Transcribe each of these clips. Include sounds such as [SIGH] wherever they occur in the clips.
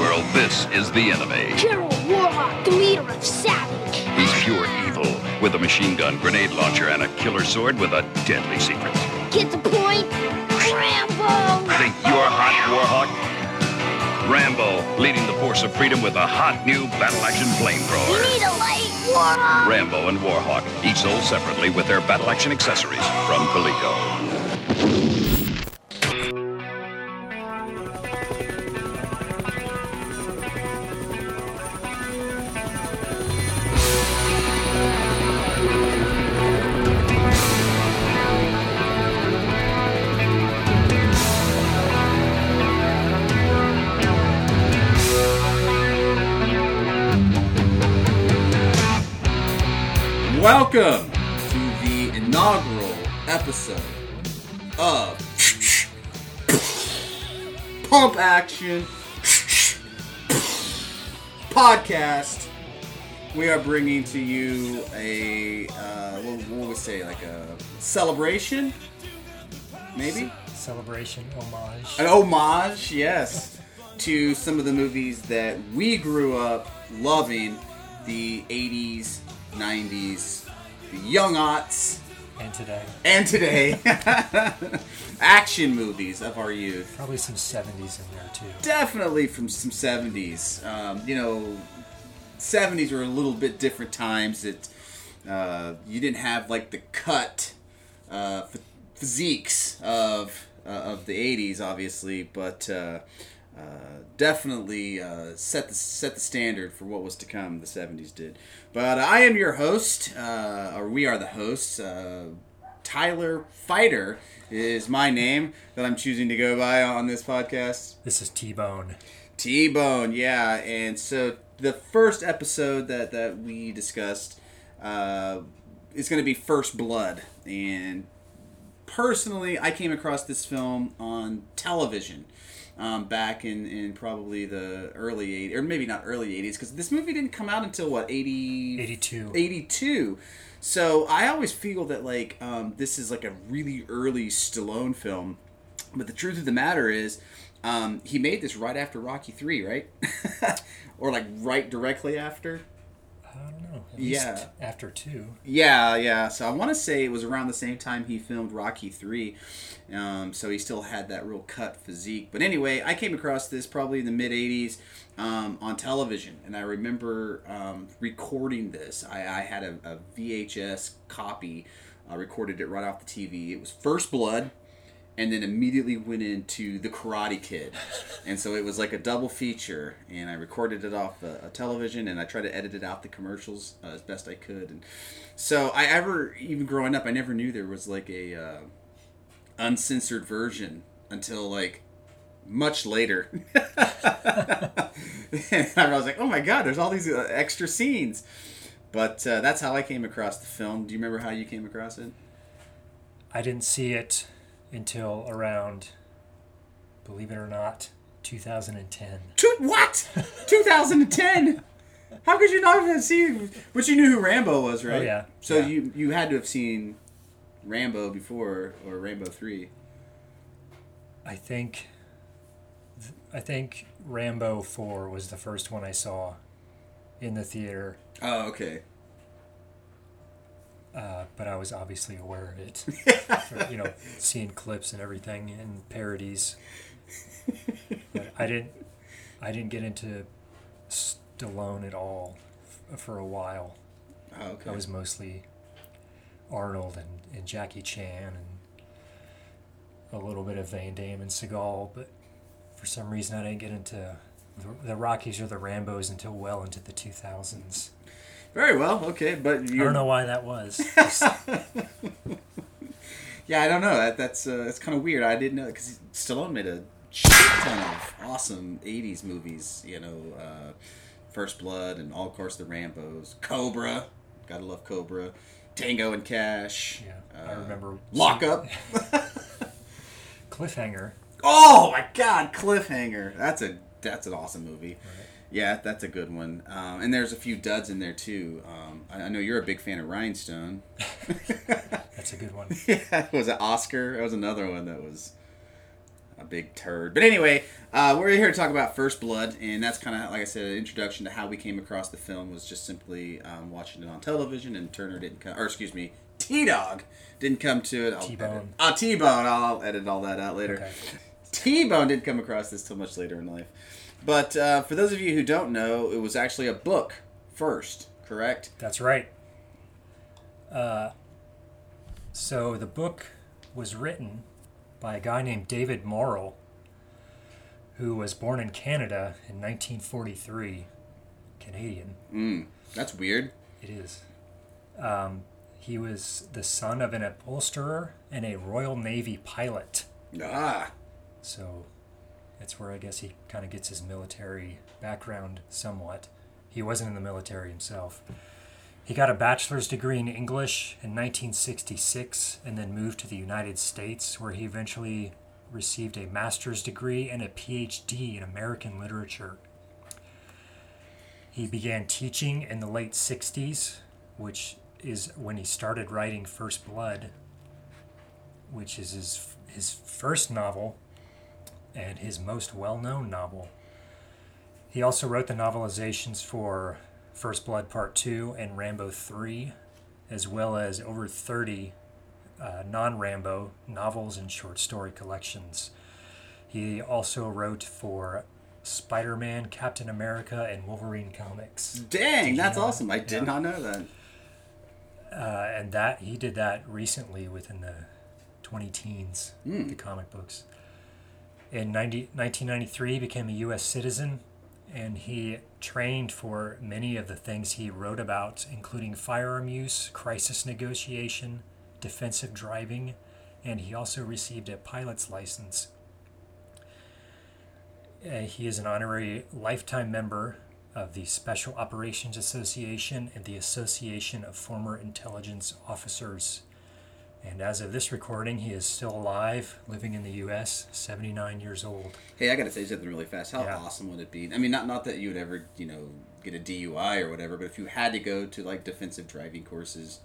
world, this is the enemy. General Warhawk, the leader of Savage. He's pure evil, with a machine gun, grenade launcher, and a killer sword with a deadly secret. Get the point? Rambo! Think you're hot, Warhawk? Rambo, leading the force of freedom with a hot new battle-action You flamethrower. need a light, Warhawk! Rambo and Warhawk, each sold separately with their battle-action accessories from Coleco. Welcome to the inaugural episode of Pump Action Podcast. We are bringing to you a uh, what, what would we say, like a celebration, maybe celebration homage. an homage, yes, to some of the movies that we grew up loving, the '80s, '90s, the young aughts. And today, and today. [LAUGHS] Action movies of our youth. Probably some 70s in there too. definitely from some 70s um, you know 70s were a little bit different times. That uh, you didn't have like the cut uh, ph- physiques of uh, of the 80s obviously but uh, uh, definitely uh, set the set the standard for what was to come. The '70s did, but I am your host, uh, or we are the hosts. Uh, Tyler Fighter is my name that I'm choosing to go by on this podcast. This is T-Bone. T Bone, yeah. And so the first episode that, that we discussed uh, is going to be First Blood. And personally, I came across this film on television um, back in, in probably the early 80s, or maybe not early 80s, because this movie didn't come out until what, 80, 82. 82. So I always feel that like um, this is like a really early Stallone film, but the truth of the matter is, um, he made this right after Rocky Three, right? [LAUGHS] or like right directly after. I don't know. At Yeah. least after two. Yeah, yeah. So I want to say it was around the same time he filmed Rocky Three, um, so he still had that real cut physique. But anyway, I came across this probably in the mid '80s um, on television, and I remember um, recording this. I, I had a, a VHS copy. I recorded it right off the TV. It was First Blood. And then immediately went into The Karate Kid. And so it was like a double feature. And I recorded it off a, a television and I tried to edit it out the commercials uh, as best I could. And so I ever, even growing up, I never knew there was like a uh, uncensored version until like much later. [LAUGHS] and I was like, oh my god, there's all these uh, extra scenes. But uh, that's how I came across the film. Do you remember how you came across it? I didn't see it until around, believe it or not, 2010. Two, what? [LAUGHS] 2010? How could you not have seen? But you knew who Rambo was, right? Oh, yeah. So Yeah. you you had to have seen Rambo before or Rambo three. I think, I think Rambo 4 was the first one I saw in the theater, Oh, okay. Uh, but I was obviously aware of it. [LAUGHS] For, you know, seeing clips and everything and parodies. But I didn't, I didn't get into Stallone at all f- for a while. Oh, okay. I was mostly Arnold and, and Jackie Chan and a little bit of Van Damme and Seagal, but for some reason I didn't get into the, the Rockies or the Rambos until well into the 2000s. Very well. Okay, but I you don't know why that was. [LAUGHS] Yeah, I don't know. That that's uh, that's kind of weird. I didn't know because Stallone made a shit ton of awesome '80s movies. You know, uh, First Blood and all of course the Rambo's, Cobra. Gotta love Cobra. Tango and Cash. yeah, I uh, remember Lock Up. [LAUGHS] Cliffhanger. Oh my God, Cliffhanger. That's a that's an awesome movie. Yeah, that's a good one. Um, and there's a few duds in there too. Um, I, I know you're a big fan of Rhinestone. [LAUGHS] That's a good one. [LAUGHS] yeah, was it Oscar? That was another one that was a big turd. But anyway, uh, we're here to talk about First Blood, and that's kind of like I said, an introduction to how we came across the film was just simply um, watching it on television, and Turner didn't come, or excuse me, T Dog didn't come to it. I'll T-Bone. edit- Ah, T Bone. I'll edit all that out later. Okay. T Bone didn't come across this till much later in life. But uh, for those of you who don't know, it was actually a book first, correct? That's right. Uh, so the book was written by a guy named David Morrell, who was born in Canada in 1943. Canadian, Mm, that's weird. it is. Um, he was the son of an upholsterer and a Royal Navy pilot. Ah, So that's where I guess he kind of gets his military background somewhat. He wasn't in the military himself. He got a bachelor's degree in English in 1966 and then moved to the United States, where he eventually received a master's degree and a PhD in American literature. He began teaching in the late 60s, which is when he started writing First Blood, which is his, his first novel and his most well known novel. He also wrote the novelizations for First Blood Part 2 and Rambo 3, as well as over 30 uh, non Rambo novels and short story collections. He also wrote for Spider Man, Captain America, and Wolverine comics. dang, that's know awesome. I did Yeah. not know that. Uh, and that he did that recently within the 20 teens, Hmm. the comic books. In 90, 1993, became a U.S. citizen, and he trained for many of the things he wrote about, including firearm use, crisis negotiation, defensive driving, and he also received a pilot's license. Uh, he is an honorary lifetime member of the Special Operations Association and the Association of Former Intelligence Officers. And as of this recording, he is still alive, living in the U.S., 79 years old. Hey, I gotta say something really fast. How Yeah. awesome would it be? I mean, not not that you would ever, you know, get a DUI or whatever, but if you had to go to like defensive driving courses,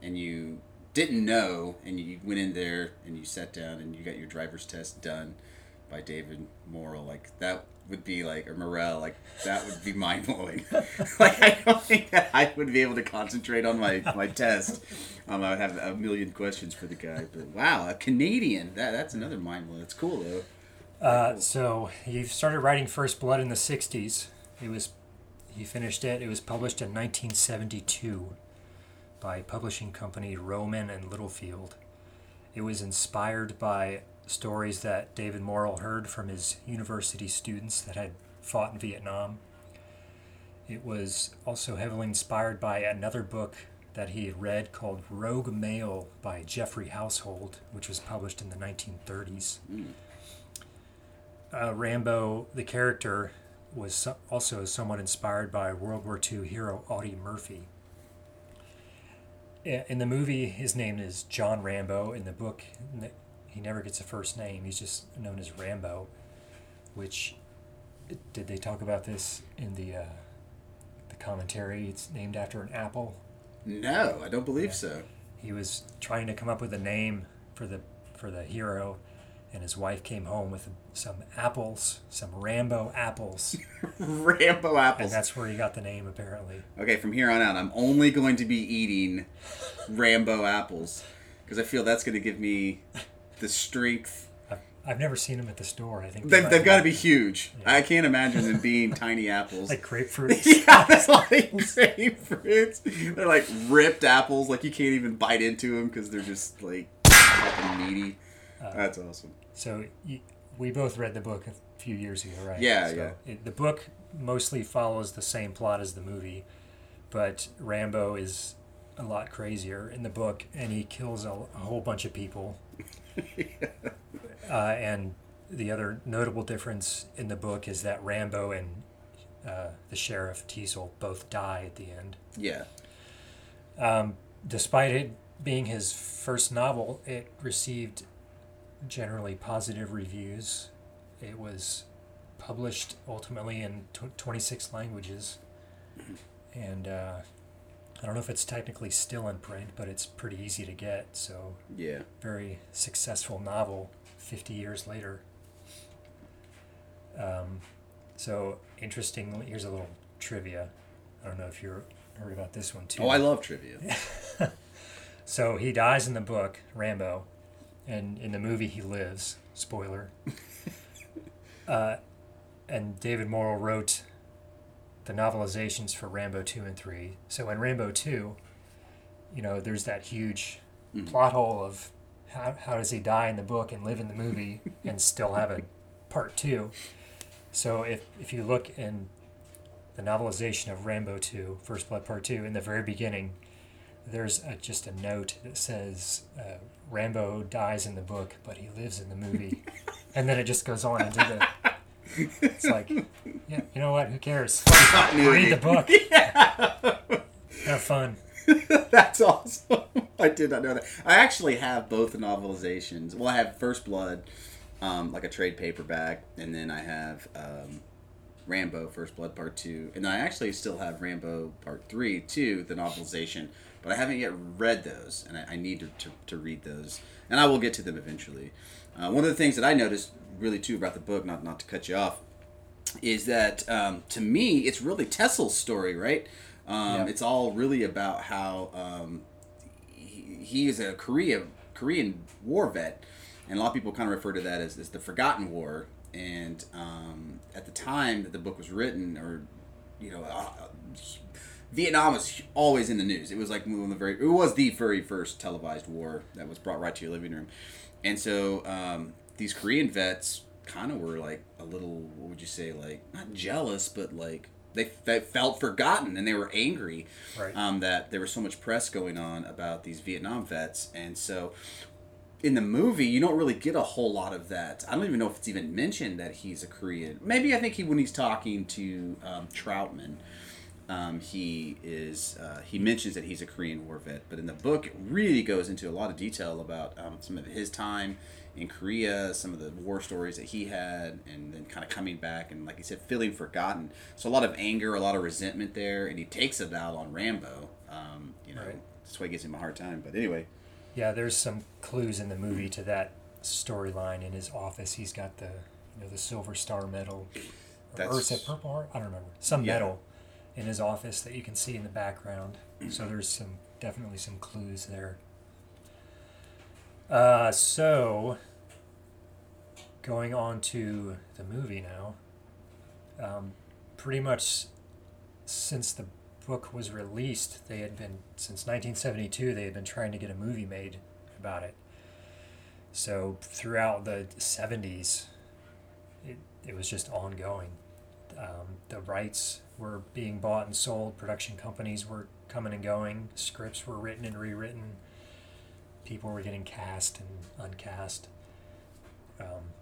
and you didn't know, and you went in there and you sat down and you got your driver's test done by David Morrell, like that would be like or Morel, like that would be [LAUGHS] mind blowing. [LAUGHS] like I don't think that I would be able to concentrate on my my test. Um, I would have a million questions for the guy, but wow, a Canadian. That that's another mind blowing. It's cool though. Uh, so he started writing First Blood in the 60s. It was, he finished it. It was published in 1972 by publishing company Rowman and Littlefield. It was inspired by stories that David Morrell heard from his university students that had fought in Vietnam. It was also heavily inspired by another book that he had read called Rogue Male by Geoffrey Household, which was published in the 1930s. Uh, Rambo, the character, was so- also somewhat inspired by World War II hero Audie Murphy. In the movie, his name is John Rambo. In the book, he never gets a first name. He's just known as Rambo. Which, did they talk about this in the uh, the commentary? It's named after an apple. No, I don't believe so. He was trying to come up with a name for the for the hero, and his wife came home with some apples, some Rambo apples, [LAUGHS] Rambo and apples. that's where he got the name apparently. Okay, from here on out, I'm only going to be eating Rambo apples because I feel that's going to give me the strength. I've, I've never seen them at the store. I think They've, they've got to be huge. I can't imagine them being [LAUGHS] tiny apples. like grapefruits. [LAUGHS] yeah, [LAUGHS] that's like grapefruits. They're like ripped apples. Like you can't even bite into them because they're just like fucking meaty. Uh, That's awesome. So y we both read the book a few years ago, right? Yeah, so yeah. It, the book mostly follows the same plot as the movie, but Rambo is a lot crazier in the book, and he kills a, a whole bunch of people. [LAUGHS] uh, and the other notable difference in the book is that Rambo and uh, the sheriff Teasle both die at the end. Yeah. Um, despite it being his first novel, it received generally positive reviews. It was published ultimately in tw- 26 languages. And uh, I don't know if it's technically still in print, but it's pretty easy to get. So, Yeah. very successful novel 50 years later. Um, so interestingly, here's a little trivia. I don't know if you heard about this one too. Oh, I love trivia. [LAUGHS] So he dies in the book Rambo, and in the movie he lives. Spoiler. [LAUGHS] uh, and David Morrell wrote the novelizations for Rambo two and three. So in Rambo two, you know, there's that huge plot hole of how how does he die in the book and live in the movie [LAUGHS] and still have a part two. So if if you look in the novelization of Rambo 2, First Blood Part 2, in the very beginning, there's a, just a note that says uh, Rambo dies in the book, but he lives in the movie. [LAUGHS] and then it just goes on into the. It's like, yeah, you know what? Who cares? [LAUGHS] Read the book. [LAUGHS] Yeah. Have fun. [LAUGHS] That's awesome. I did not know that. I actually have both the novelizations. Well, I have First Blood, um, like a trade paperback, and then I have um, Rambo First Blood Part 2. And I actually still have Rambo Part 3, too, the novelization. But I haven't yet read those, and I, I need to, to, to read those. And I will get to them eventually. Uh, one of the things that I noticed, really, too, about the book, not, not to cut you off, is that um, to me, it's really Tessel's story, right? Um. It's all really about how um, he, he is a Korea Korean war vet, and a lot of people kind of refer to that as, as the Forgotten War. And um, at the time that the book was written, or you know, uh, Vietnam was always in the news. It was like one of the very, it was the very first televised war that was brought right to your living room, and so um, these Korean vets kind of were like a little, what would you say, like not jealous, but like they, they felt forgotten and they were angry Right. um, that there was so much press going on about these Vietnam vets, and so in the movie you don't really get a whole lot of that. I don't even know if it's even mentioned that he's a Korean. Maybe I think he when he's talking to um, Troutman, um, he is uh, he mentions that he's a Korean war vet, but in the book it really goes into a lot of detail about um, some of his time in Korea, some of the war stories that he had, and then kind of coming back and like he said, feeling forgotten. So a lot of anger, a lot of resentment there, and he takes it out on Rambo. Um, you know, Right. that's why he gives him a hard time. But anyway, Yeah, there's some clues in the movie to that storyline in his office. He's got the you know the Silver Star medal, or is That's- it Purple Heart? I don't remember. Some Yeah. medal in his office that you can see in the background. So there's some definitely some clues there. Uh, so going on to the movie now. Um, pretty much since the book was released, they had been since 1972 they had been trying to get a movie made about it. So throughout the 70s, it, it was just ongoing. Um, the rights were being bought and sold. Production companies were coming and going. Scripts were written and rewritten. People were getting cast and uncast. Um,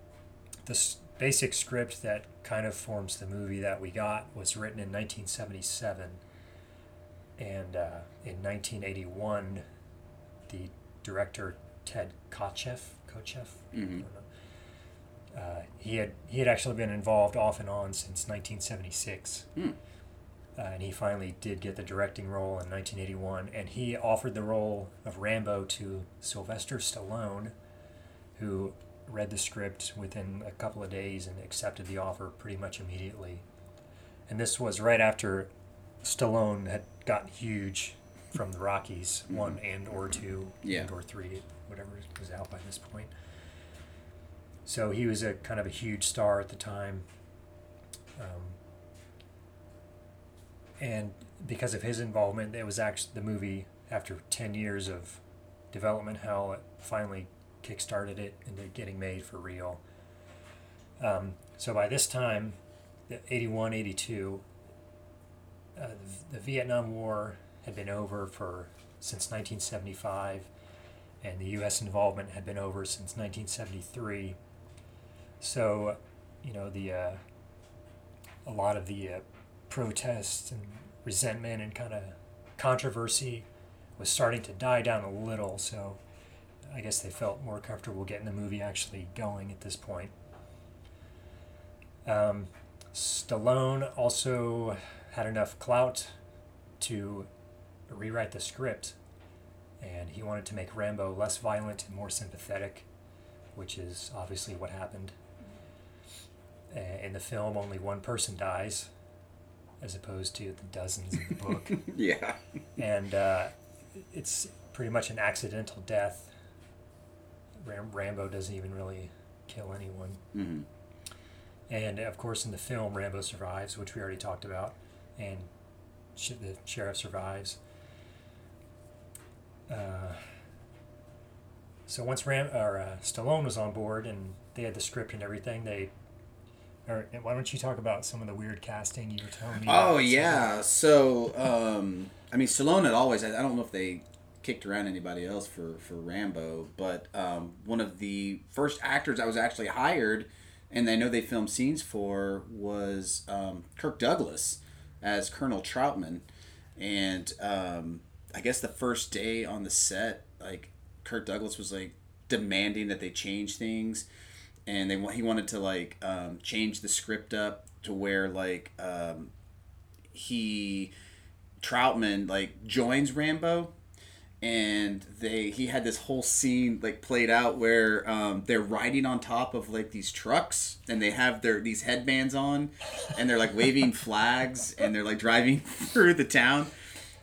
the s- basic script that kind of forms the movie that we got was written in 1977 and uh, in 1981 the director ted Kotcheff Kotcheff I don't know. Uh, he had he had actually been involved off and on since 1976 Hmm. uh, and he finally did get the directing role in 1981 and he offered the role of rambo to sylvester stallone who read the script within a couple of days and accepted the offer pretty much immediately. And this was right after Stallone had gotten huge from the Rockies, one and or two, Yeah. and or three, whatever was out by this point. So he was a kind of a huge star at the time. Um, and because of his involvement, it was actually the movie after 10 years of development hell, it finally kickstarted it into getting made for real. Um, so by this time, the 81, 82, uh, the, the Vietnam War had been over for since 1975, and the U.S. involvement had been over since 1973. So, you know, the uh, a lot of the uh, protests and resentment and kind of controversy was starting to die down a little. So, I guess they felt more comfortable getting the movie actually going at this point. Um, Stallone also had enough clout to rewrite the script, and he wanted to make Rambo less violent and more sympathetic, which is obviously what happened. Uh, in the film, only one person dies, as opposed to the dozens in the book. [LAUGHS] Yeah. and uh, it's pretty much an accidental death. Ram- Rambo doesn't even really kill anyone. hmm And of course, in the film, Rambo survives, which we already talked about, and sh- the sheriff survives. Uh, so once Ram or uh, Stallone was on board and they had the script and everything, they. Or why don't you talk about some of the weird casting you were telling me? Oh yeah. So um, I mean, Stallone had always. I don't know if they kicked around anybody else for for Rambo, but um, one of the first actors I was actually hired, and I know they filmed scenes for was um, Kirk Douglas as Colonel Troutman, and um, I guess the first day on the set, like Kirk Douglas was like demanding that they change things and they he wanted to like um, change the script up to where like um, he Troutman like joins Rambo and they he had this whole scene like played out where um, they're riding on top of like these trucks and they have their these headbands on and they're like waving [LAUGHS] flags and they're like driving [LAUGHS] through the town.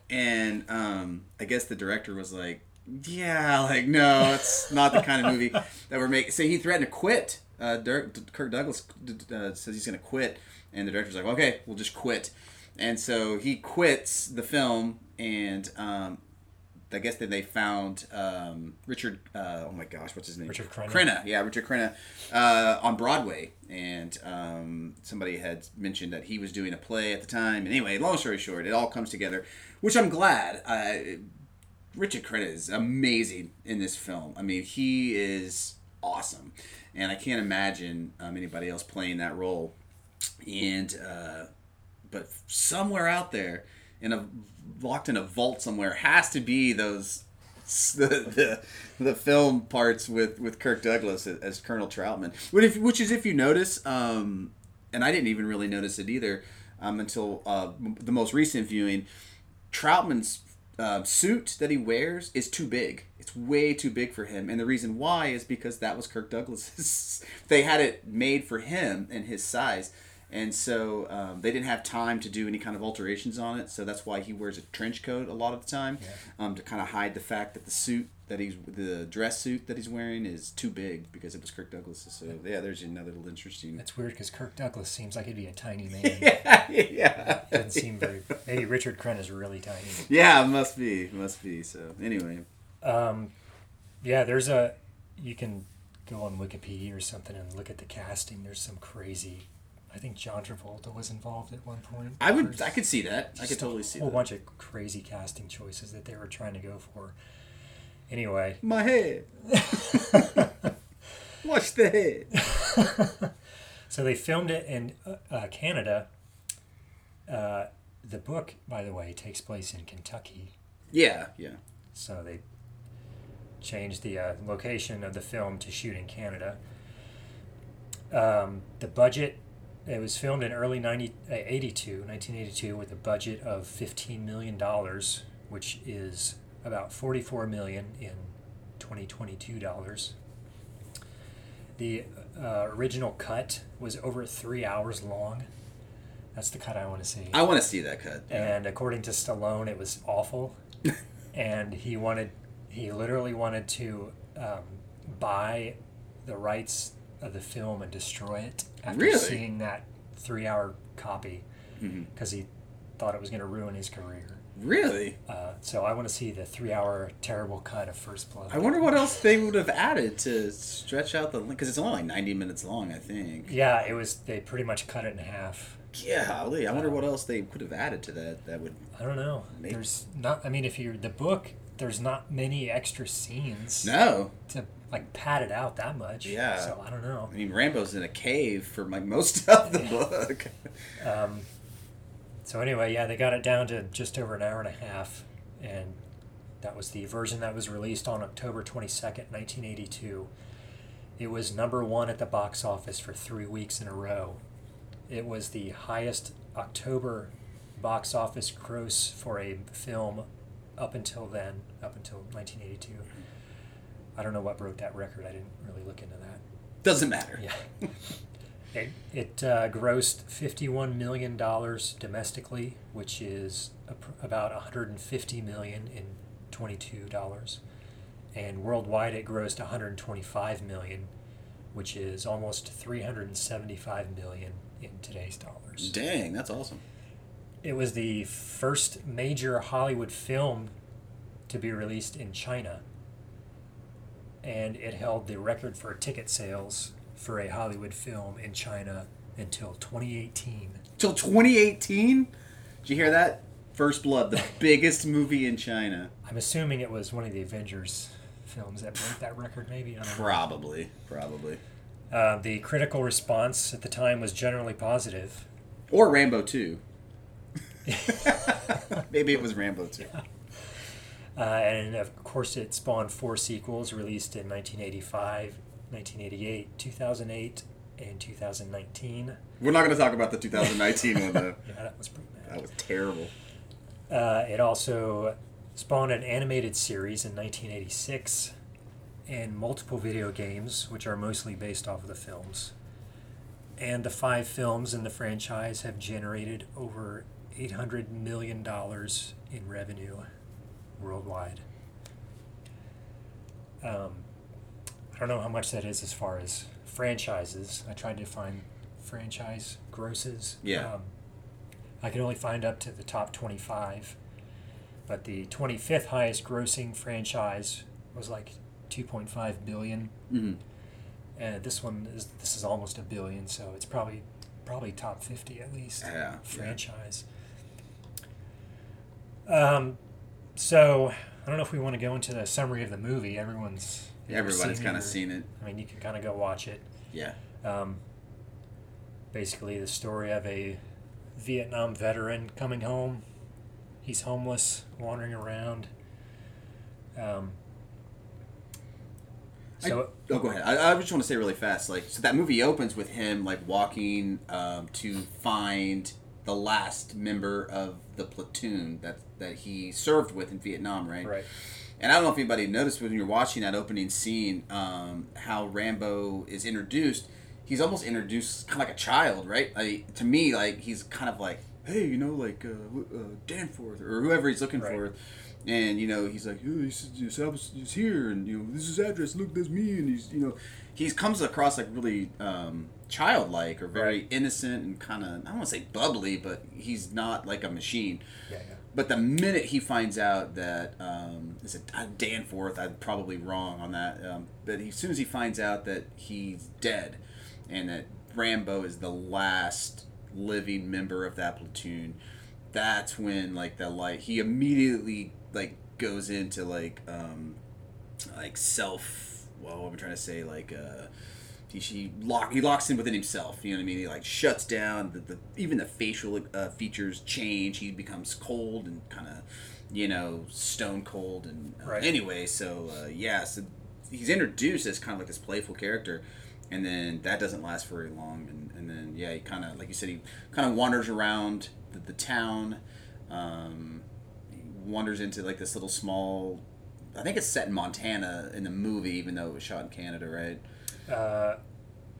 And um, I guess the director was like, "Yeah, like no, it's not the kind of movie that we're making." So he threatened to quit. Uh, Dirk, Kirk Douglas uh, says he's going to quit, and the director's like, "Okay, we'll just quit." And so he quits the film, and um, I guess then they found um, Richard. Uh, oh my gosh, what's his name? Richard Crenna. Crenna, yeah, Richard Crenna, uh, on Broadway, and um, somebody had mentioned that he was doing a play at the time. And anyway, long story short, it all comes together, which I'm glad. Uh, Richard Crenna is amazing in this film. I mean, he is awesome, and I can't imagine um, anybody else playing that role. And uh, but somewhere out there, in a locked in a vault somewhere, has to be those [LAUGHS] the, the the film parts with with Kirk Douglas as, as Colonel Troutman. Which, if, which is if you notice, um, and I didn't even really notice it either um, until uh, the most recent viewing. Troutman's uh, suit that he wears is too big. It's way too big for him, and the reason why is because that was Kirk Douglas's. [LAUGHS] they had it made for him and his size, and so um, they didn't have time to do any kind of alterations on it. So that's why he wears a trench coat a lot of the time, um, to kind of hide the fact that the suit that he's the dress suit that he's wearing is too big because it was Kirk Douglas's. So yeah, there's another little interesting. That's weird because Kirk Douglas seems like he'd be a tiny man. [LAUGHS] yeah, yeah. Doesn't seem very. Maybe Richard Crenna is really tiny. Yeah, must be, must be. So anyway, Um, yeah, there's a. You can go on Wikipedia or something and look at the casting. There's some crazy. I think John Travolta was involved at one point. I would, There's I could see that. I could totally see a whole that. bunch of crazy casting choices that they were trying to go for. Anyway, My head. [LAUGHS] Watch the head. [LAUGHS] so they filmed it in uh, uh, Canada. Uh, the book, by the way, takes place in Kentucky. Yeah, yeah. So they changed the uh, location of the film to shoot in Canada. Um, the budget, it was filmed in early 90, uh, 82, 1982 with a budget of $15 million, which is about 44 million in 2022 dollars. The uh, original cut was over three hours long. That's the cut I want to see. I want to see that cut. And according to Stallone, it was awful. [LAUGHS] and he wanted, he literally wanted to um, buy the rights of the film and destroy it after Really? seeing that three hour copy because he thought it was going to ruin his career. Really? Uh, so I want to see the three hour terrible cut of First Blood. I wonder what else they would have added to stretch out the because it's only like ninety minutes long. I think. Yeah, it was, they pretty much cut it in half. Golly, I wonder what else they could have added to that. That would. I don't know. Maybe. There's not, I mean, if you're the book, there's not many extra scenes. No, to like pad it out that much. Yeah. So I don't know. I mean Rambo's in a cave for like most of the book. Um, so anyway, yeah, they got it down to just over an hour and a half, and that was the version that was released on October twenty second, nineteen eighty two. It was number one at the box office for three weeks in a row. It was the highest October box office gross for a film up until then, up until 1982. I don't know what broke that record. I didn't really look into that. Doesn't matter. Yeah. [LAUGHS] It, it uh, grossed $51 million domestically, which is about 150 million in $22. And worldwide, it grossed 125 million, which is almost 375 million in today's dollars. Dang, that's awesome. It was the first major Hollywood film to be released in China. And it held the record for ticket sales for a Hollywood film in China until 2018. Till 2018? Did you hear that? First Blood, the [LAUGHS] biggest movie in China. I'm assuming it was one of the Avengers films that broke that record, maybe. Don't know. Probably, probably. Uh, the critical response at the time was generally positive. Or Rambo 2. [LAUGHS] [LAUGHS] Maybe it was Rambo 2. Uh, and of course, it spawned four sequels released in 1985, 1988, 2008, and 2019. We're not going to talk about the 2019 one, though. [LAUGHS] Yeah, that was pretty bad. That was terrible. Uh, it also spawned an animated series in 1986 and multiple video games, which are mostly based off of the films. And the five films in the franchise have generated over $800 million in revenue worldwide. Um, I don't know how much that is as far as franchises. I tried to find franchise grosses. Yeah. Um, I could only find up to the top 25. But the 25th highest grossing franchise was like 2.5 billion. hmm And this one is this is almost a billion, so it's probably probably top 50 at least Yeah, yeah. franchise. Um, so I don't know if we want to go into the summary of the movie. Everyone's Everybody's kind of seen it. I mean, you can kind of go watch it. Yeah. Um, basically, the story of a Vietnam veteran coming home. He's homeless, wandering around. Um, so, I, oh, go ahead. I, I just want to say really fast, like, so that movie opens with him like walking um, to find the last member of the platoon that that he served with in Vietnam, right? right. And I don't know if anybody noticed when you're watching that opening scene, um, how Rambo is introduced. He's almost introduced kind of like a child, right? Like, to me, like he's kind of like, hey, you know, like uh, uh, Danforth or whoever he's looking Right. for, and you know, he's like, oh, he's, he's, here, and you know, this is his address. Look, that's me, and he's, you know, he comes across like really um, childlike or very Right. innocent and kind of I don't want to say bubbly, but he's not like a machine. Yeah, yeah. But the minute he finds out that um, is it uh, Danforth, I'm probably wrong on that. Um, but he, as soon as he finds out that he's dead, and that Rambo is the last living member of that platoon, that's when like the light. He immediately like goes into like um, like self. Well, what am I trying to say? Like. Uh, he, he lock he locks in within himself. You know what I mean? He like shuts down. The, the even the facial uh, features change. He becomes cold and kind of, you know, stone cold. And uh, Right. anyway, so uh, yeah, so he's introduced as kind of like this playful character, and then that doesn't last very long. And, and then yeah, he kind of like you said, he kind of wanders around the, the town. Um, he wanders into like this little small. I think it's set in Montana in the movie, even though it was shot in Canada, right? Uh,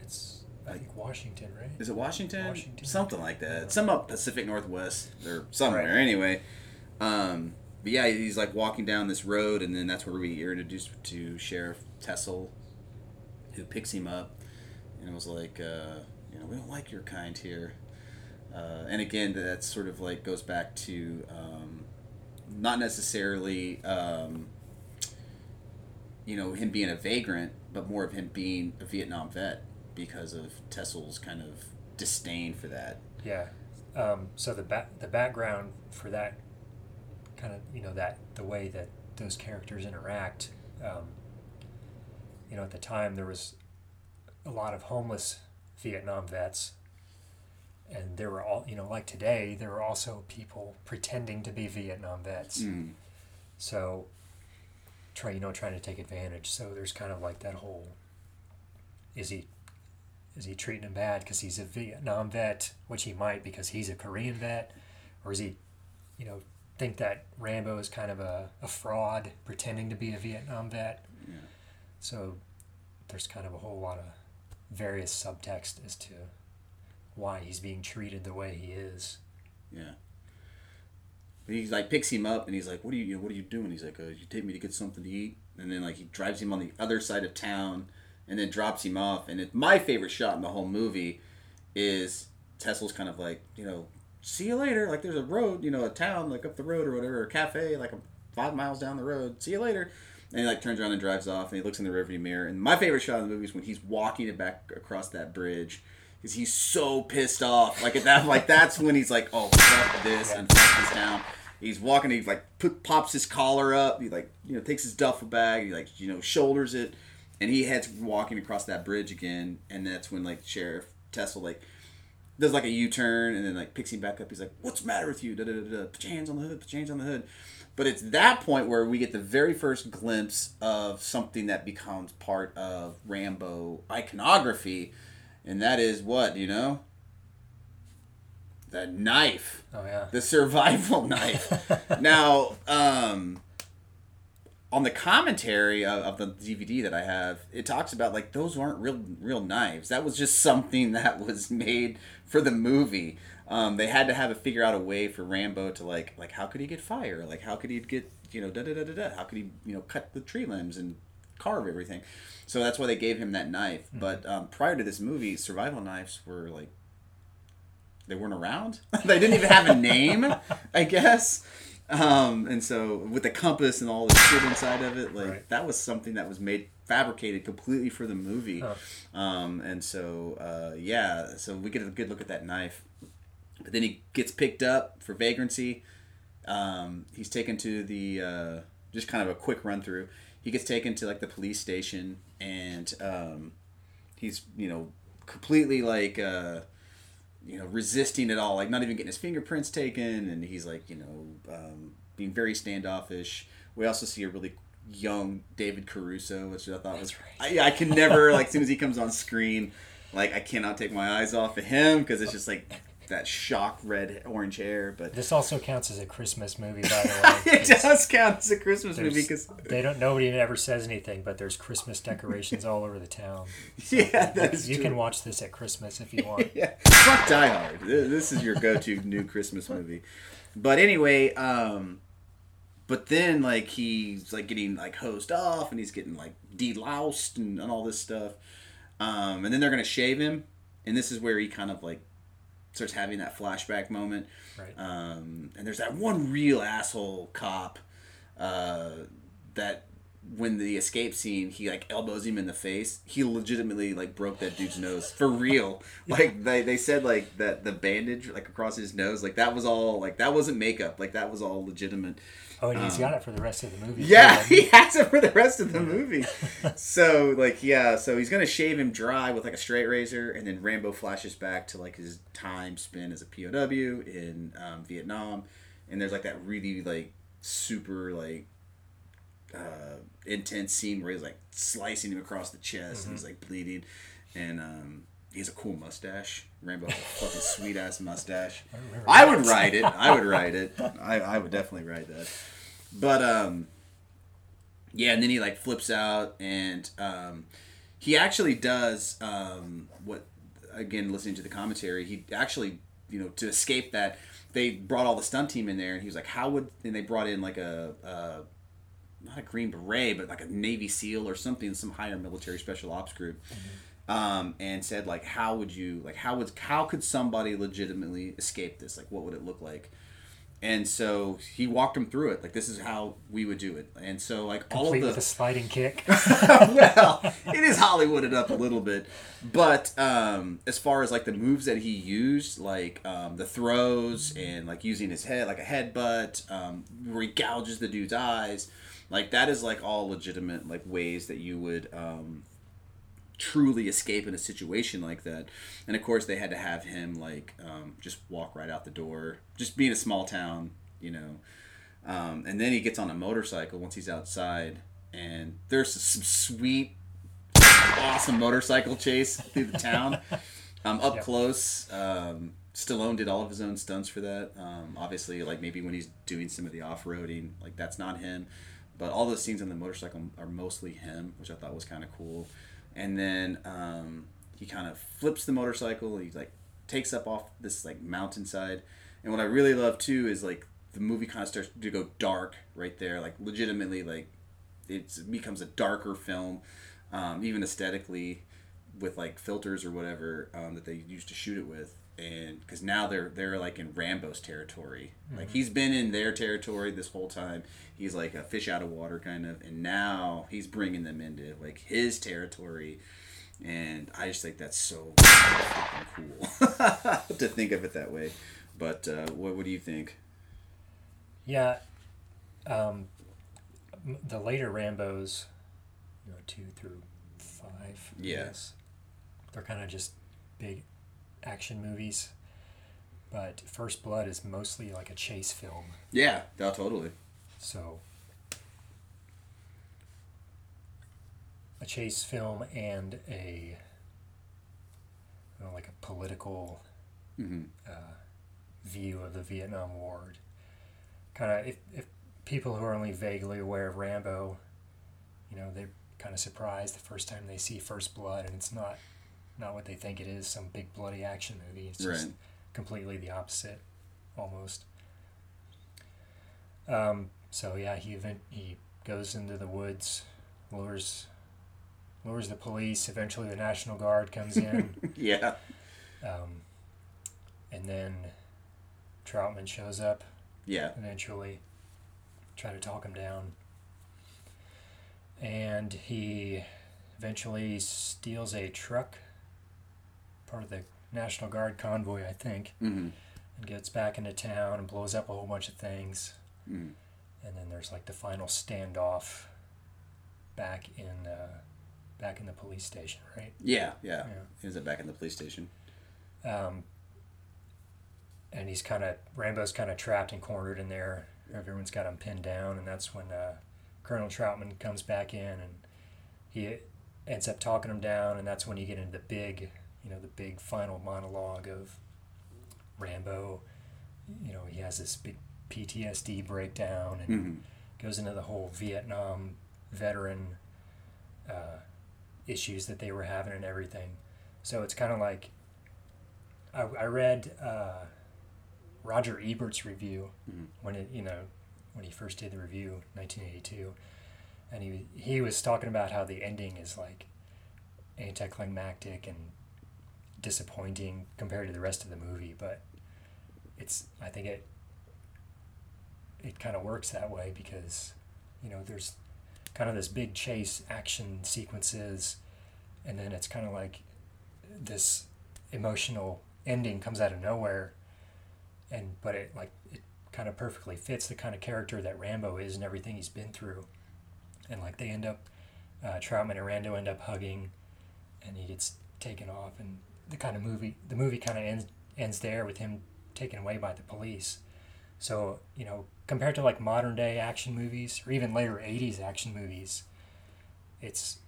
it's, I think, Washington, right? Is it Washington? Washington. Something like that. Some up Pacific Northwest or somewhere. Right. Anyway, um, but yeah, he's like walking down this road, and then that's where we are introduced to Sheriff Tessel, who picks him up, and was like, uh, you know, we don't like your kind here. Uh, and again, that sort of like goes back to um, not necessarily, um, you know, him being a vagrant, but more of him being a Vietnam vet because of Tessel's kind of disdain for that. Yeah. Um, so the back the background for that kind of you know that the way that those characters interact. Um, you know, at the time there was a lot of homeless Vietnam vets, and there were all you know like today there were also people pretending to be Vietnam vets. Mm. So try you know trying to take advantage. So there's kind of like that whole is he is he treating him bad because he's a Vietnam vet, which he might because he's a Korean vet, or is he, you know, think that Rambo is kind of a, a fraud pretending to be a Vietnam vet? Yeah. So there's kind of a whole lot of various subtext as to why he's being treated the way he is. Yeah. He's like picks him up and he's like, "What are you? what are you doing?" He's like, uh, "You take me to get something to eat." And then like he drives him on the other side of town, and then drops him off. And it, my favorite shot in the whole movie is Tesla's kind of like, you know, see you later. Like there's a road, you know, a town like up the road or whatever, a cafe like five miles down the road. See you later. And he like turns around and drives off, and he looks in the rearview mirror. And my favorite shot in the movie is when he's walking it back across that bridge, because he's so pissed off. Like at that, like that's when he's like, "Oh fuck this and fuck this town." He's walking. He like put, pops his collar up. He like you know takes his duffel bag. He like you know shoulders it, and he heads walking across that bridge again. And that's when like Sheriff Tesla like does like a U turn and then like picks him back up. He's like, "What's the matter with you?" Da, da, da, da. Put your hands on the hood. Put your hands on the hood. But it's that point where we get the very first glimpse of something that becomes part of Rambo iconography, and that is what you know. The knife Oh yeah. the survival [LAUGHS] knife. now, um, on the commentary of, of the DVD that I have, it talks about like those aren't real real knives. That was just [LAUGHS] something that was made for the movie. Um, they had to have to figure out a way for Rambo to like like how could he get fire? Like how could he get you know da da da da da? How could he you know cut the tree limbs and carve everything? So that's why they gave him that knife. But um, prior to this movie, survival knives were like they weren't around. [LAUGHS] they didn't even have a name, I guess. Um, and so with the compass and all the shit inside of it, like Right. that was something that was made fabricated completely for the movie. Huh. Um, and so uh, yeah, so we get a good look at that knife. But then he gets picked up for vagrancy. Um, he's taken to the uh, just kind of a quick run through. He gets taken to like the police station, and um, he's you know completely like uh, you know resisting it all, like not even getting his fingerprints taken, and he's like you know um, being very standoffish. We also see a really young David Caruso, which I thought was I, I can never like as soon as he comes on screen, like I cannot take my eyes off of him because it's just like that shock red orange hair, but. This also counts as a Christmas movie, by the [LAUGHS] way. it does count as a Christmas movie because they don't. Nobody ever says anything, but there's Christmas decorations all over the town. [LAUGHS] yeah, that is you true. can watch this at Christmas if you [LAUGHS] want. yeah, fuck Die Hard. This is your go-to new Christmas movie. But anyway, um, but then like he's like getting like hosed off, and he's getting like deloused and, and all this stuff. Um, and then they're gonna shave him, and this is where he kind of like starts having that flashback moment. Right. Um, and there's that one real asshole cop uh, that when the escape scene, he like elbows him in the face. He legitimately like broke that dude's nose for real. [LAUGHS] Like they, they said like that the bandage like across his nose like that was all like that wasn't makeup like that was all legitimate. Oh, and he's got it for the rest of the movie. Yeah, [LAUGHS] he has it for the rest of the movie. [LAUGHS] so like yeah, so he's gonna shave him dry with like a straight razor, and then Rambo flashes back to like his time spent as a POW in um, Vietnam, and there's like that really like super like uh, intense scene where he's like slicing him across the chest and he's like bleeding, and um, he has a cool mustache. Rambo has a fucking [LAUGHS] sweet ass mustache. remember I would ride it. I would ride it. [LAUGHS] I, I would definitely ride that. But um, yeah, and then he like flips out, and um, he actually does um, what again listening to the commentary. He actually you know to escape that they brought all the stunt team in there, and he was like, how would and they brought in like a. a not a green beret, but like a Navy SEAL or something, some higher military special ops group, um, and said like, how would you like how would how could somebody legitimately escape this? Like, what would it look like? And so he walked him through it. Like, this is how we would do it. And so like all Complete of with the a sliding kick. [LAUGHS] [LAUGHS] well, it is Hollywooded up a little bit, but um, as far as like the moves that he used, like um, the throws and like using his head like a headbutt, um, where he gouges the dude's eyes, like that is like all legitimate like ways that you would um, truly escape in a situation like that. And of course, they had to have him like um, just walk right out the door, just being a small town, you know. Um, and then he gets on a motorcycle once he's outside, and there's some sweet, awesome motorcycle chase through the town. [LAUGHS] Um, up Yep. close, um, Stallone did all of his own stunts for that. Um, obviously, like maybe when he's doing some of the off roading, like that's not him. But all those scenes on the motorcycle are mostly him, which I thought was kind of cool. And then um, he kind of flips the motorcycle. He like takes up off this like mountainside. And what I really love too is like the movie kind of starts to go dark right there, like legitimately like it becomes a darker film, um, even aesthetically, with like filters or whatever um, that they used to shoot it with. And because now they're they're like in Rambo's territory, like he's been in their territory this whole time. He's like a fish out of water kind of, and now he's bringing them into like his territory. And I just think that's so cool [LAUGHS] to think of it that way. But uh, what what do you think? Yeah, um, the later Rambo's, you know, two through five. Yes, they're kind of just big action movies. But First Blood is mostly like a chase film. Yeah, no, totally. So, a chase film and a, you know, like a political hmm uh, view of the Vietnam War. Kind of, if, if people who are only vaguely aware of Rambo, you know, they're kind of surprised the first time they see First Blood, and it's not not what they think it is, some big bloody action movie. It's just Right. completely the opposite, almost. Um, so yeah, he event he goes into the woods, lures lures the police. Eventually, the National Guard comes in. [LAUGHS] Yeah. Um, and then Troutman shows up Yeah. eventually, try to talk him down. And he eventually steals a truck, part of the National Guard convoy, I think, hmm and gets back into town and blows up a whole bunch of things. Mhm. And then there's like the final standoff back in uh, back in the police station, right? Yeah. Yeah. Yeah. He was back in the police station. um, and he's kind of Rambo's kind of trapped and cornered in there. Everyone's got him pinned down, and that's when uh, Colonel Troutman comes back in, and he ends up talking him down, and that's when you get into the big, you know, the big final monologue of Rambo. You know, he has this big PTSD breakdown and hmm goes into the whole Vietnam veteran uh, issues that they were having and everything. So it's kind of like I, I read uh, Roger Ebert's review Mhm. when it you know when he first did the review, 1982, and he he was talking about how the ending is like anticlimactic and disappointing compared to the rest of the movie, but it's I think it it kind of works that way because you know there's kind of this big chase action sequences and then it's kind of like this emotional ending comes out of nowhere and but it like it kind of perfectly fits the kind of character that Rambo is and everything he's been through. And like they end up uh, Troutman and Rambo end up hugging and he gets taken off and the kind of movie the movie kind of ends ends there with him taken away by the police. So you know compared to like modern day action movies or even later 80s action movies it's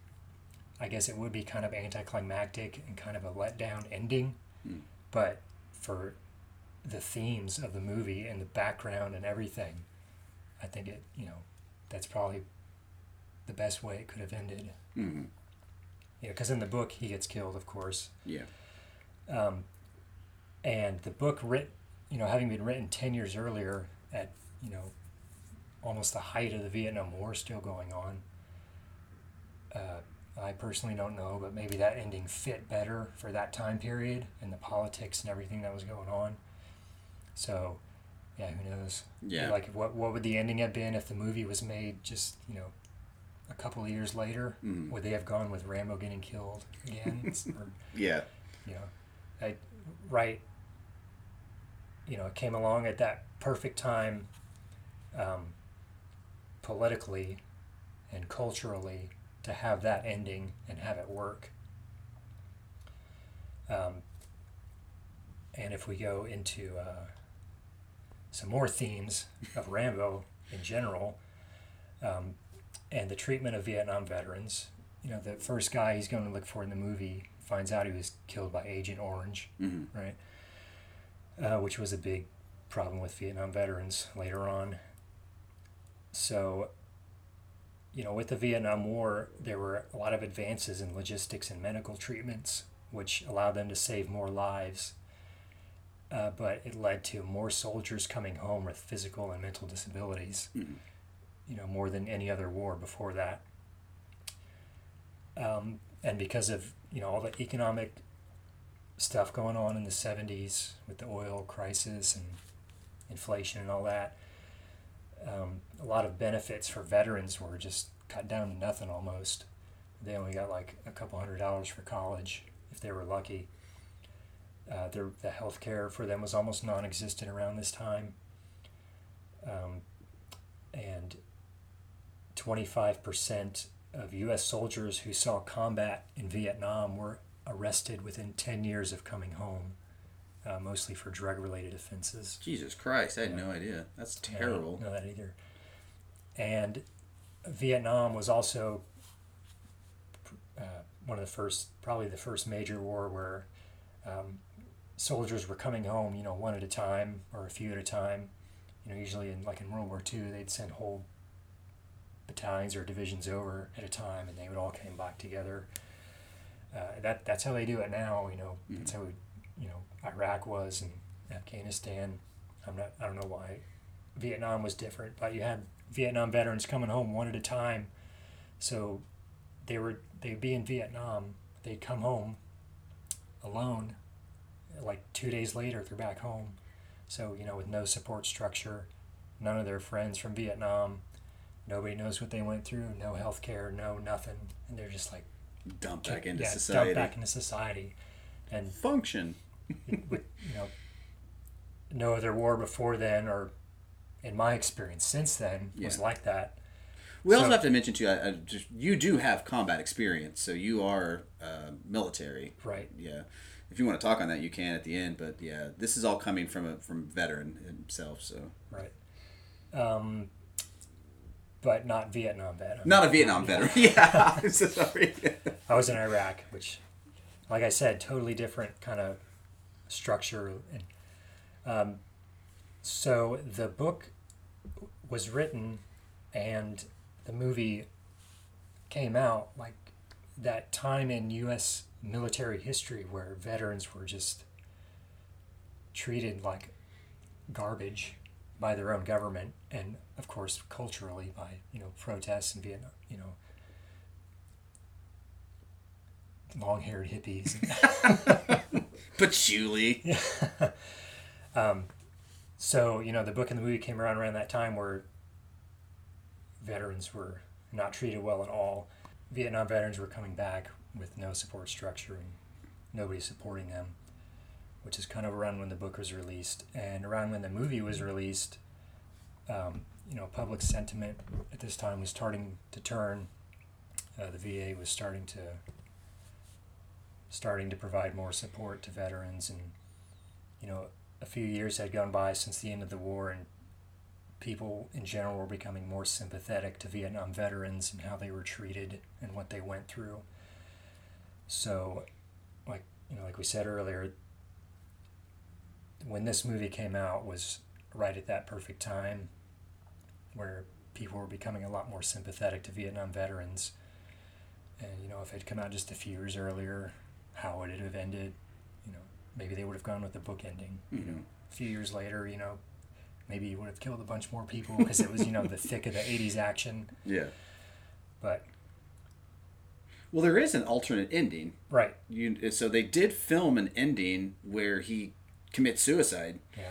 i guess it would be kind of anticlimactic and kind of a letdown ending. Hmm. but for the themes of the movie and the background and everything i think it you know that's probably the best way it could have ended. Hmm you know because in the book he gets killed of course. Yeah. Um, and the book writ, you know, having been written ten years earlier, at you know, almost the height of the Vietnam War still going on. Uh, I personally don't know, but maybe that ending fit better for that time period and the politics and everything that was going on. So, yeah, who knows? Yeah. Like, what what would the ending have been if the movie was made just you know, a couple of years later? Mhm. Would they have gone with Rambo getting killed again? [LAUGHS] or, Yeah. you know, I, right, you know, it came along at that perfect time, um, politically and culturally to have that ending and have it work. Um, and if we go into uh, some more themes of Rambo in general, um, and the treatment of Vietnam veterans, you know, the first guy he's going to look for in the movie finds out he was killed by Agent Orange, hmm right? Uh, which was a big problem with Vietnam veterans later on. So, you know, with the Vietnam War, there were a lot of advances in logistics and medical treatments which allowed them to save more lives. Uh, but it led to more soldiers coming home with physical and mental disabilities, you know, more than any other war before that. Um, and because of you know all the economic stuff going on in the 70s with the oil crisis and inflation and all that, um, a lot of benefits for veterans were just cut down to nothing almost. They only got like a couple hundred dollars for college if they were lucky. Uh, their, the health care for them was almost non existent around this time. Um, and 25% of U.S. soldiers who saw combat in Vietnam were arrested within 10 years of coming home, uh, mostly for drug related offenses. Jesus Christ, I had no idea. That's Yeah, I terrible. didn't know that either. And Vietnam was also uh, one of the first, probably the first major war where um, soldiers were coming home, you know, one at a time or a few at a time. You know, usually in like in World War II, they'd send whole battalions or divisions over at a time, and they would all came back together. Uh, that that's how they do it now. You know, that's how you know Iraq was and Afghanistan. I'm not. I don't know why Vietnam was different, but you had Vietnam veterans coming home one at a time. So they were they'd be in Vietnam. They'd come home alone. Like two days later, they're back home. So you know, with no support structure, none of their friends from Vietnam. Nobody knows what they went through. No health care. No nothing. And they're just like dumped back into yeah, society. dumped back into society. And Function. with you know no other war before then or in my experience since then was like that We also have to mention too. I, I just you do have combat experience, so you are uh, military. right Yeah. If you want to talk on that, you can at the end. But yeah, this is all coming from a from veteran himself. So right um but not vietnam vet I not a Vietnam veteran. [LAUGHS] Yeah. I'm so sorry. [LAUGHS] I was in Iraq, which, like I said, totally different kind of structure. And um, so the book was written, and the movie came out like that time in U.S. military history where veterans were just treated like garbage by their own government, and of course culturally by you know protests in Vietnam, you know long-haired hippies. [LAUGHS] Patchouli. [LAUGHS] Um, so you know, the book and the movie came around around that time where veterans were not treated well at all. Vietnam veterans were coming back with no support structure and nobody supporting them, which is kind of around when the book was released and around when the movie was released. Um, you know, public sentiment at this time was starting to turn. Uh, the VA was starting to starting to provide more support to veterans and you know a few years had gone by since the end of the war and people in general were becoming more sympathetic to Vietnam veterans and how they were treated and what they went through so like you know like we said earlier when this movie came out was right at that perfect time where people were becoming a lot more sympathetic to Vietnam veterans. And you know if it had come out just a few years earlier how would it have ended? You know maybe they would have gone with the book ending you know. Mm-hmm. A few years later you know maybe you would have killed a bunch more people because it was you know the thick of the 80s action. [LAUGHS] Yeah. but Well, there is an alternate ending. right. You so they did film an ending where he commits suicide. yeah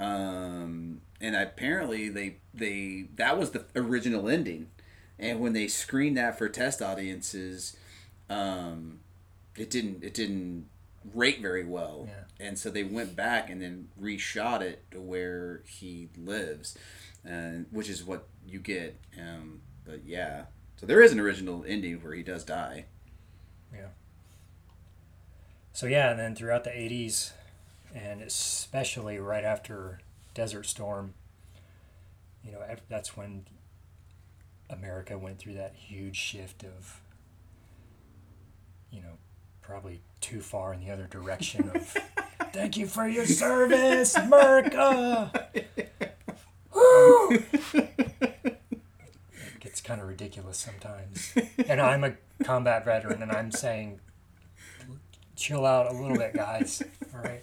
um, and apparently they they that was the original ending, and when they screened that for test audiences, um, it didn't it didn't rate very well, Yeah. and so they went back and then reshot it to where he lives, and which is what you get. Um, but yeah, so there is an original ending where he does die. Yeah. So yeah, and then throughout the '80s, and especially right after Desert Storm, you know, that's when America went through that huge shift of, you know, probably too far in the other direction of. [LAUGHS] Thank you for your service, America. Woo! [LAUGHS] It gets kind of ridiculous sometimes. And I'm a combat veteran, and I'm saying chill out a little bit, guys. All right.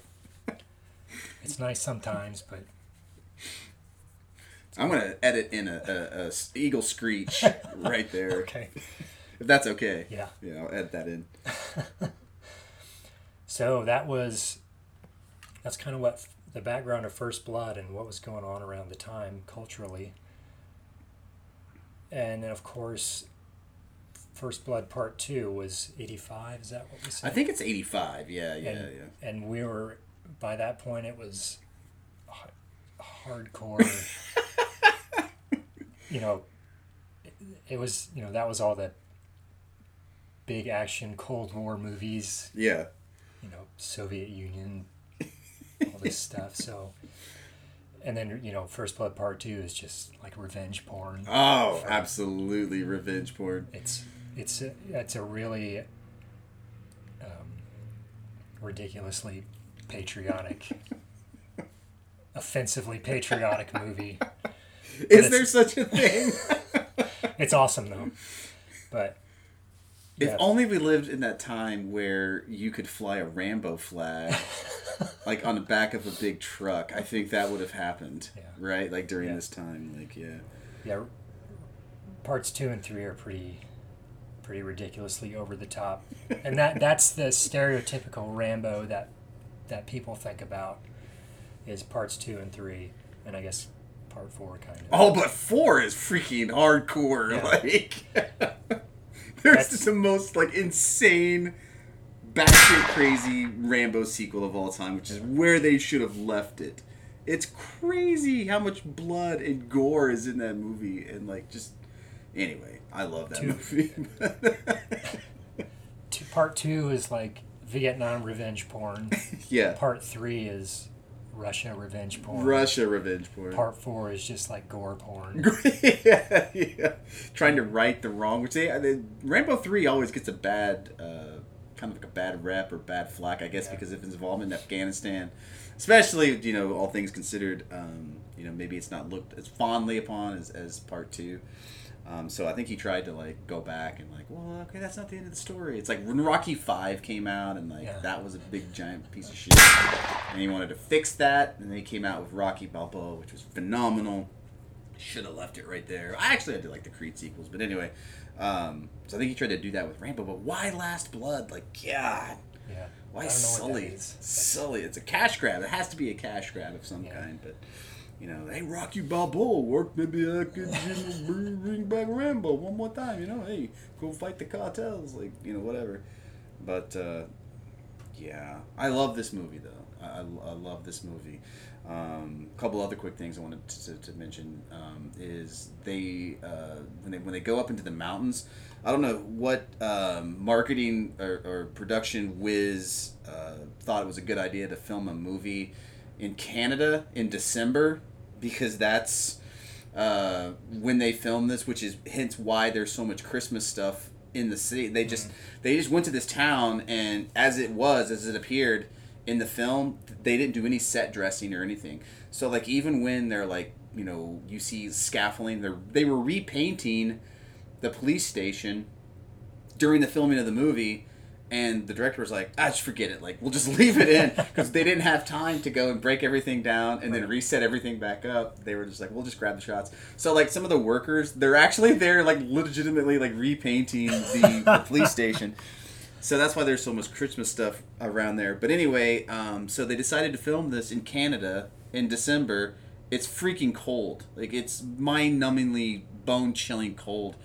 It's nice sometimes, but I'm gonna edit in a, a, a eagle screech [LAUGHS] right there, okay. if that's okay. Yeah. Yeah, I'll edit that in. [LAUGHS] So that was that's kind of what the background of First Blood and what was going on around the time culturally. And then of course First Blood Part 2 was 85, is that what we said? I think it's 85. Yeah, yeah, and, yeah. and we were by that point it was h- hardcore [LAUGHS] you know it, it was you know that was all the big action cold war movies Yeah. you know soviet union all this [LAUGHS] stuff so and then you know first blood part two is just like revenge porn Oh, absolutely revenge porn. it's it's a, it's a really um, ridiculously patriotic [LAUGHS] offensively patriotic movie Is there such a thing? [LAUGHS] it's awesome though but If yeah, only we lived in that time where you could fly a Rambo flag, [LAUGHS] like on the back of a big truck. I think that would have happened, Yeah. right? Like during Yeah. this time, like yeah. yeah parts two and three are pretty pretty ridiculously over the top and that that's the stereotypical rambo that that people think about is parts two and three and i guess part four kind of Oh, but four is freaking hardcore. Yeah. Like, [LAUGHS] there's That's- the most like insane, batshit crazy Rambo sequel of all time, which is where they should have left it. It's crazy how much blood and gore is in that movie, and like just anyway, I love that Two- movie. [LAUGHS] two, part two is like vietnam revenge porn [LAUGHS] yeah, part three is russia revenge porn Russia revenge porn. part four is just like gore porn [LAUGHS] yeah, yeah. Trying to right the wrong, which they, they Rambo three always gets a bad, uh, kind of like a bad rep or bad flack, I guess, Yeah. because of his involvement in Afghanistan, especially you know all things considered. Um, you know maybe it's not looked as fondly upon as, as part two. Um, so I think he tried to like go back and like, well, okay, that's not the end of the story. It's like when Rocky Five came out, and like Yeah. that was a big giant piece of shit, and he wanted to fix that, and they came out with Rocky Balboa, which was phenomenal should have left it right there. I actually I did like the Creed sequels, but anyway. Um, so I think he tried to do that with Rambo, but why Last Blood? Like, God, yeah why I don't know what that Sully? Sully, it's a cash grab. It has to be a cash grab of some Yeah. kind. But you know, hey, Rocky Balboa work. Maybe I could bring, back Rambo one more time. You know, hey, go fight the cartels. Like, you know, whatever. But uh, yeah, I love this movie though. I, I, love this movie. Um, a couple other quick things I wanted to, to, to mention um, is they uh, when they when they go up into the mountains. I don't know what um, marketing or, or production whiz uh, thought it was a good idea to film a movie in Canada in December because that's uh, when they filmed this, which is hence why there's so much Christmas stuff in the city. They just they just went to this town, and as it was, as it appeared in the film, they didn't do any set dressing or anything. So like even when they're like you know you see scaffolding, they they were repainting the police station during the filming of the movie. And the director was like, "Ah, just forget it. Like, we'll just [LAUGHS] leave it in because they didn't have time to go and break everything down and then reset everything back up. They were just like, we'll just grab the shots. So, like, some of the workers, they're actually there, like, legitimately, like, repainting the, the [LAUGHS] police station. So that's why there's so much Christmas stuff around there. But anyway, um, so they decided to film this in Canada in December. It's freaking cold. Like, it's mind-numbingly, bone-chilling cold.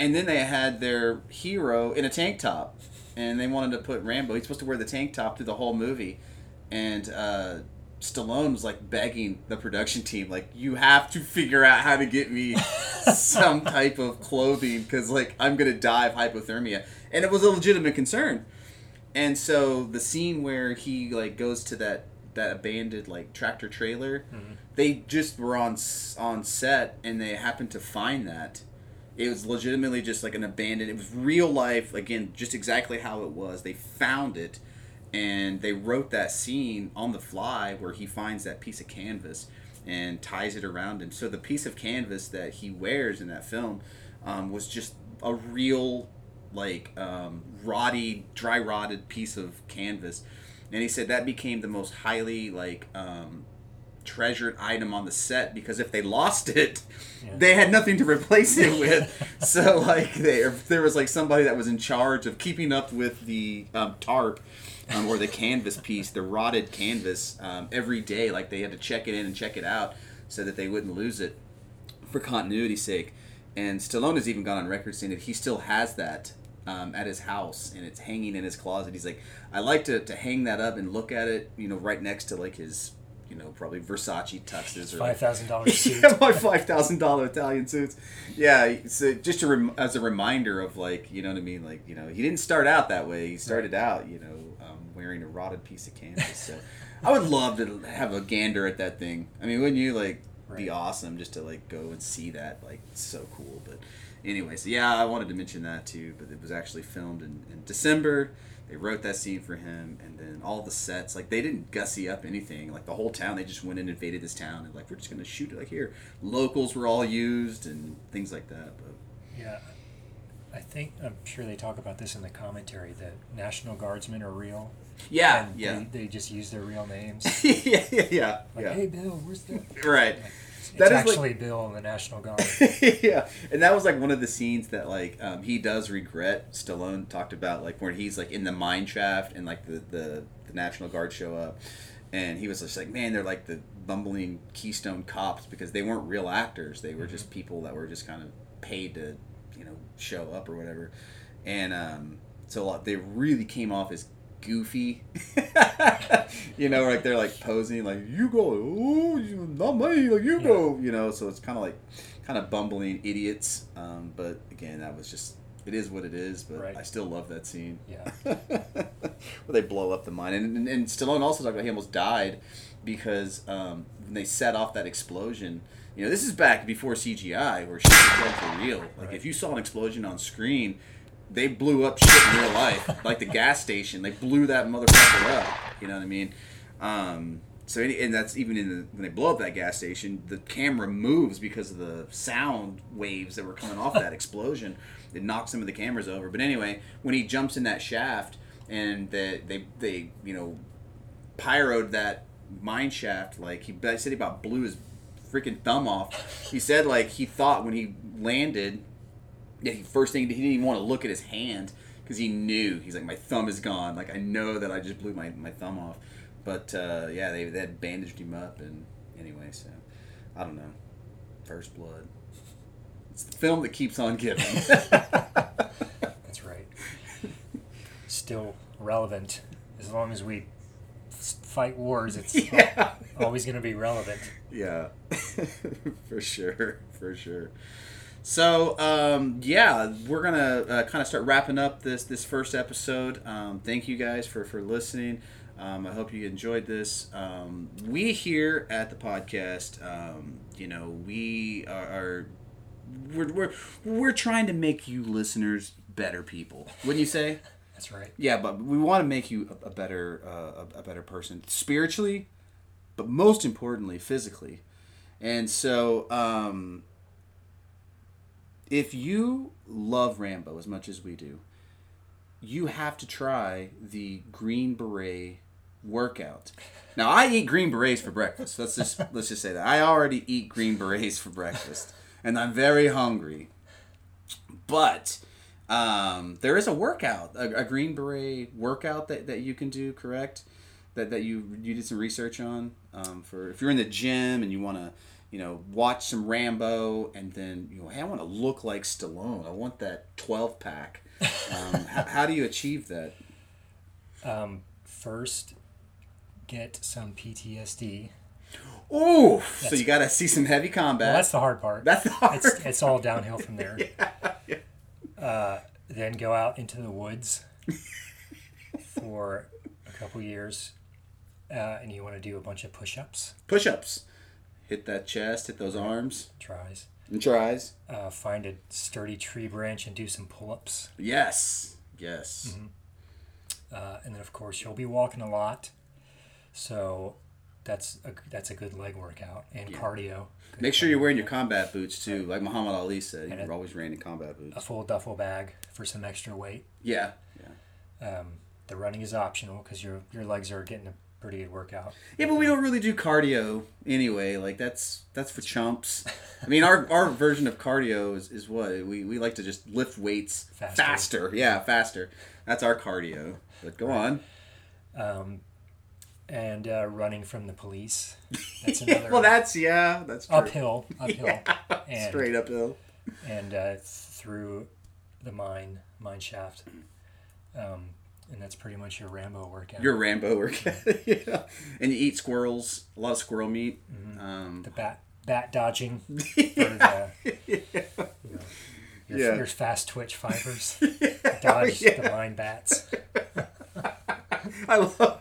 And then they had their hero in a tank top, and they wanted to put Rambo. He's supposed to wear the tank top through the whole movie, and uh, Stallone was like begging the production team, like, "You have to figure out how to get me [LAUGHS] some type of clothing, because like I'm gonna die of hypothermia." And it was a legitimate concern. And so the scene where he like goes to that that abandoned like tractor trailer, they just were on on set, and they happened to find that it was legitimately just like an abandoned. It was real life again, just exactly how it was. They found it, and they wrote that scene on the fly where he finds that piece of canvas and ties it around him. So the piece of canvas that he wears in that film um, was just a real like um, roddy, dry rotted piece of canvas, and he said that became the most highly like um, treasured item on the set because if they lost [LAUGHS] it, they had nothing to replace it [LAUGHS] with. so like they, there was like somebody that was in charge of keeping up with the um, tarp. Um, or the canvas piece, the rotted canvas, um, every day. Like they had to check it in and check it out so that they wouldn't lose it for continuity's sake. And Stallone has even gone on record saying that he still has that um, at his house and it's hanging in his closet. He's like, I like to, to hang that up and look at it, you know, right next to like his, you know, probably Versace tuxes or Five thousand dollars [LAUGHS] suit. yeah, my five thousand dollar Italian suits. Yeah, so just rem- as a reminder of like, you know what I mean? Like, you know, he didn't start out that way. He started out, you know, um, wearing a rotted piece of canvas. So I would love to have a gander at that thing. I mean, wouldn't you like be awesome just to like go and see that? Like, so cool. But anyways, yeah, I wanted to mention that too. But it was actually filmed in, in December. They wrote that scene for him, and then all the sets, like they didn't gussy up anything. Like the whole town, they just went and invaded this town, and like we're just gonna shoot it like here. Locals were all used and things like that. But Yeah, I think I'm sure they talk about this in the commentary. that National Guardsmen are real. yeah, and yeah, They, they just use their real names. [LAUGHS] yeah, yeah, yeah, Like, yeah. hey Bill, where's the? Right. It's That is like- actually Bill in the National Guard. [LAUGHS] yeah, and that was like one of the scenes that like um, he does regret. Stallone talked about like when he's like in the mine shaft and like the the, the National Guard show up, and he was just like, man, they're like the bumbling Keystone cops because they weren't real actors. They were just people that were just kind of paid to, you know, show up or whatever, and um, so like, they really came off as goofy [LAUGHS] you know like they're like posing like you go oh not me like you go you know so it's kind of like kind of bumbling idiots um, but again that was just it is what it is but Right. i still love that scene Yeah. [LAUGHS] where they blow up the mine and, and, and Stallone also talked about he almost died because um, when they set off that explosion you know this is back before cgi where shit was for real like Right. if you saw an explosion on screen they blew up shit in real life, [LAUGHS] like the gas station. They blew that motherfucker up. You know what I mean? Um, so any- and that's even in the when they blow up that gas station, the camera moves because of the sound waves that were coming off that [LAUGHS] explosion. It knocked some of the cameras over. But anyway, when he jumps in that shaft and the, they they you know pyroed that mine shaft, like he I said he about blew his freaking thumb off. He said like he thought when he landed yeah, he first thing he didn't even want to look at his hand because he knew he's like my thumb is gone. Like I know that I just blew my, my thumb off. But uh, yeah, they, they had bandaged him up and anyway, so I don't know. First blood. It's the film that keeps on giving. [LAUGHS] That's right. Still relevant as long as we fight wars. It's [LAUGHS] yeah. always going to be relevant. Yeah, [LAUGHS] for sure, for sure. So um, yeah, we're gonna uh, kind of start wrapping up this this first episode. Um, thank you guys for for listening. Um, I hope you enjoyed this. Um, we here at the podcast, um, you know, we are, are we're, we're we're trying to make you listeners better people. Wouldn't you say? [LAUGHS] That's right. Yeah, but we want to make you a, a better uh, a, a better person spiritually, but most importantly physically. And so, um, if you love Rambo as much as we do, you have to try the Green Beret workout. Now, I eat Green Berets for breakfast. Let's just [LAUGHS] let's just say that I already eat Green Berets for breakfast, and I'm very hungry. But um, there is a workout, a, a Green Beret workout that, that you can do. Correct? That, that you you did some research on um, for if you're in the gym and you want to you know watch some Rambo and then you know hey I want to look like Stallone. I want that 12 pack. Um, [LAUGHS] how, how do you achieve that? Um, first, get some PTSD. Oh, so you got to see some heavy combat. Well, that's the hard part. That's the hard It's, it's all downhill from there. [LAUGHS] Uh, then go out into the woods for a couple years, uh, and you want to do a bunch of push-ups, push-ups. Hit that chest, hit those arms, tries. and tries. Uh, find a sturdy tree branch and do some pull-ups. Yes, yes. Uh, and then, of course, you'll be walking a lot. So that's a, that's a good leg workout and Yeah. cardio. Good Make sure you're wearing your combat boots too, like Muhammad Ali said. You're always wearing the combat boots. a full duffel bag for some extra weight. Yeah, yeah. Um, the running is optional because your your legs are getting a pretty good workout. Yeah, but we don't really do cardio anyway. Like that's that's for chumps. I mean, our, our version of cardio is, is what we, we like to just lift weights Faster. faster. Yeah, faster. That's our cardio. But go on. Um, and uh, running from the police. That's [LAUGHS] another well, that's yeah, that's true. uphill, [LAUGHS] uphill, Yeah, and straight uphill. and uh, through the mine mine shaft. Um, and that's pretty much your Rambo workout. Your Rambo workout. [LAUGHS] yeah, and you eat squirrels. A lot of squirrel meat. Mm-hmm. Um, the bat bat dodging the you know, your, Yeah. your fast twitch fibers. Dodge [LAUGHS] yeah. the mine bats. [LAUGHS] I love.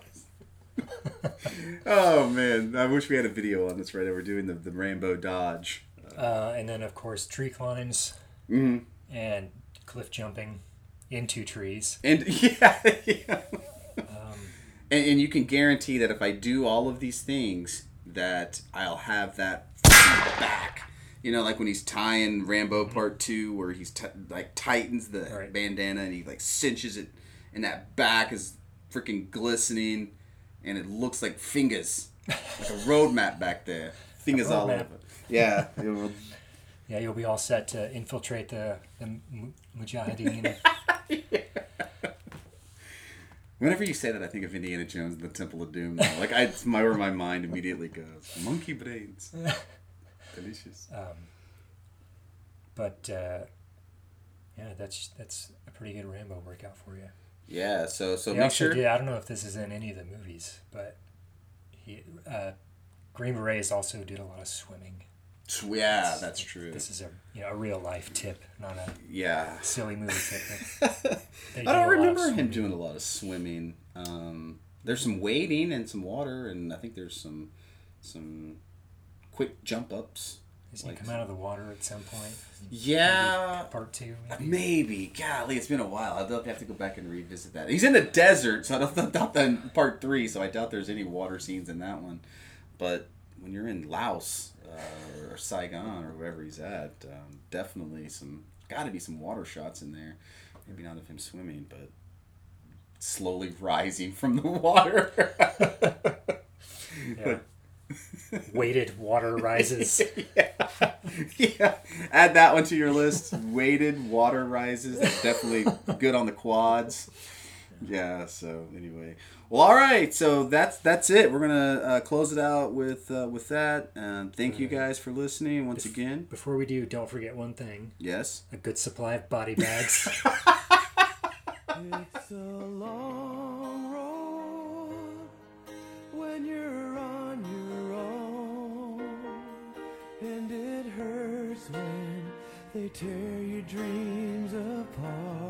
oh man, I wish we had a video on this right now. We're doing the, the Rambo dodge. Uh, and then of course tree climbs Mhm. and cliff jumping into trees. And [LAUGHS] yeah, yeah. Um, And, and you can guarantee that if I do all of these things, that I'll have that back. You know, like when he's tying Rambo Part Two, where he's t- like tightens the Right. bandana and he like cinches it, and that back is freaking glistening, and it looks like fingers, like a road map back there. [LAUGHS] Fingers all over. Yeah. It will- yeah, you'll be all set to infiltrate the, the mu- Mujahideen. [LAUGHS] Whenever you say that, I think of Indiana Jones and the Temple of Doom. Now. Like I, it's my where my mind immediately goes. [LAUGHS] Monkey brains, delicious. [LAUGHS] but uh, yeah, that's that's a pretty good Rambo workout for you. Yeah. So so He make sure. did. I don't know if this is in any of the movies, but he uh, Green Berets also did a lot of swimming. Yeah, that's true. This is a you know a real life tip, not a Yeah. silly movie tip. [LAUGHS] I don't remember him doing a lot of swimming. Um, there's some wading and some water, and I think there's some some quick jump ups. Does he like- come out of the water at some point? Yeah, Part two, maybe. maybe. Golly, it's been a while. I'll have to go back and revisit that. He's in the desert, so I don't [LAUGHS] doubt that in part three. So I doubt there's any water scenes in that one. But when you're in Laos uh, or Saigon or wherever he's at, um, definitely some got to be some water shots in there. Maybe not of him swimming, but slowly [LAUGHS] rising from the water. [LAUGHS] Yeah. Weighted water [LAUGHS] rises. yeah. yeah. Add that one to your list. Weighted water rises. That's definitely good on the quads. Yeah. So anyway, well, all right. So that's that's it. We're gonna uh, close it out with uh, with that. Um, thank you guys for listening once again. Before we do, don't forget one thing: Yes. a good supply of body bags. [LAUGHS] It's a long road when you're on your own, and it hurts when they tear your dreams apart.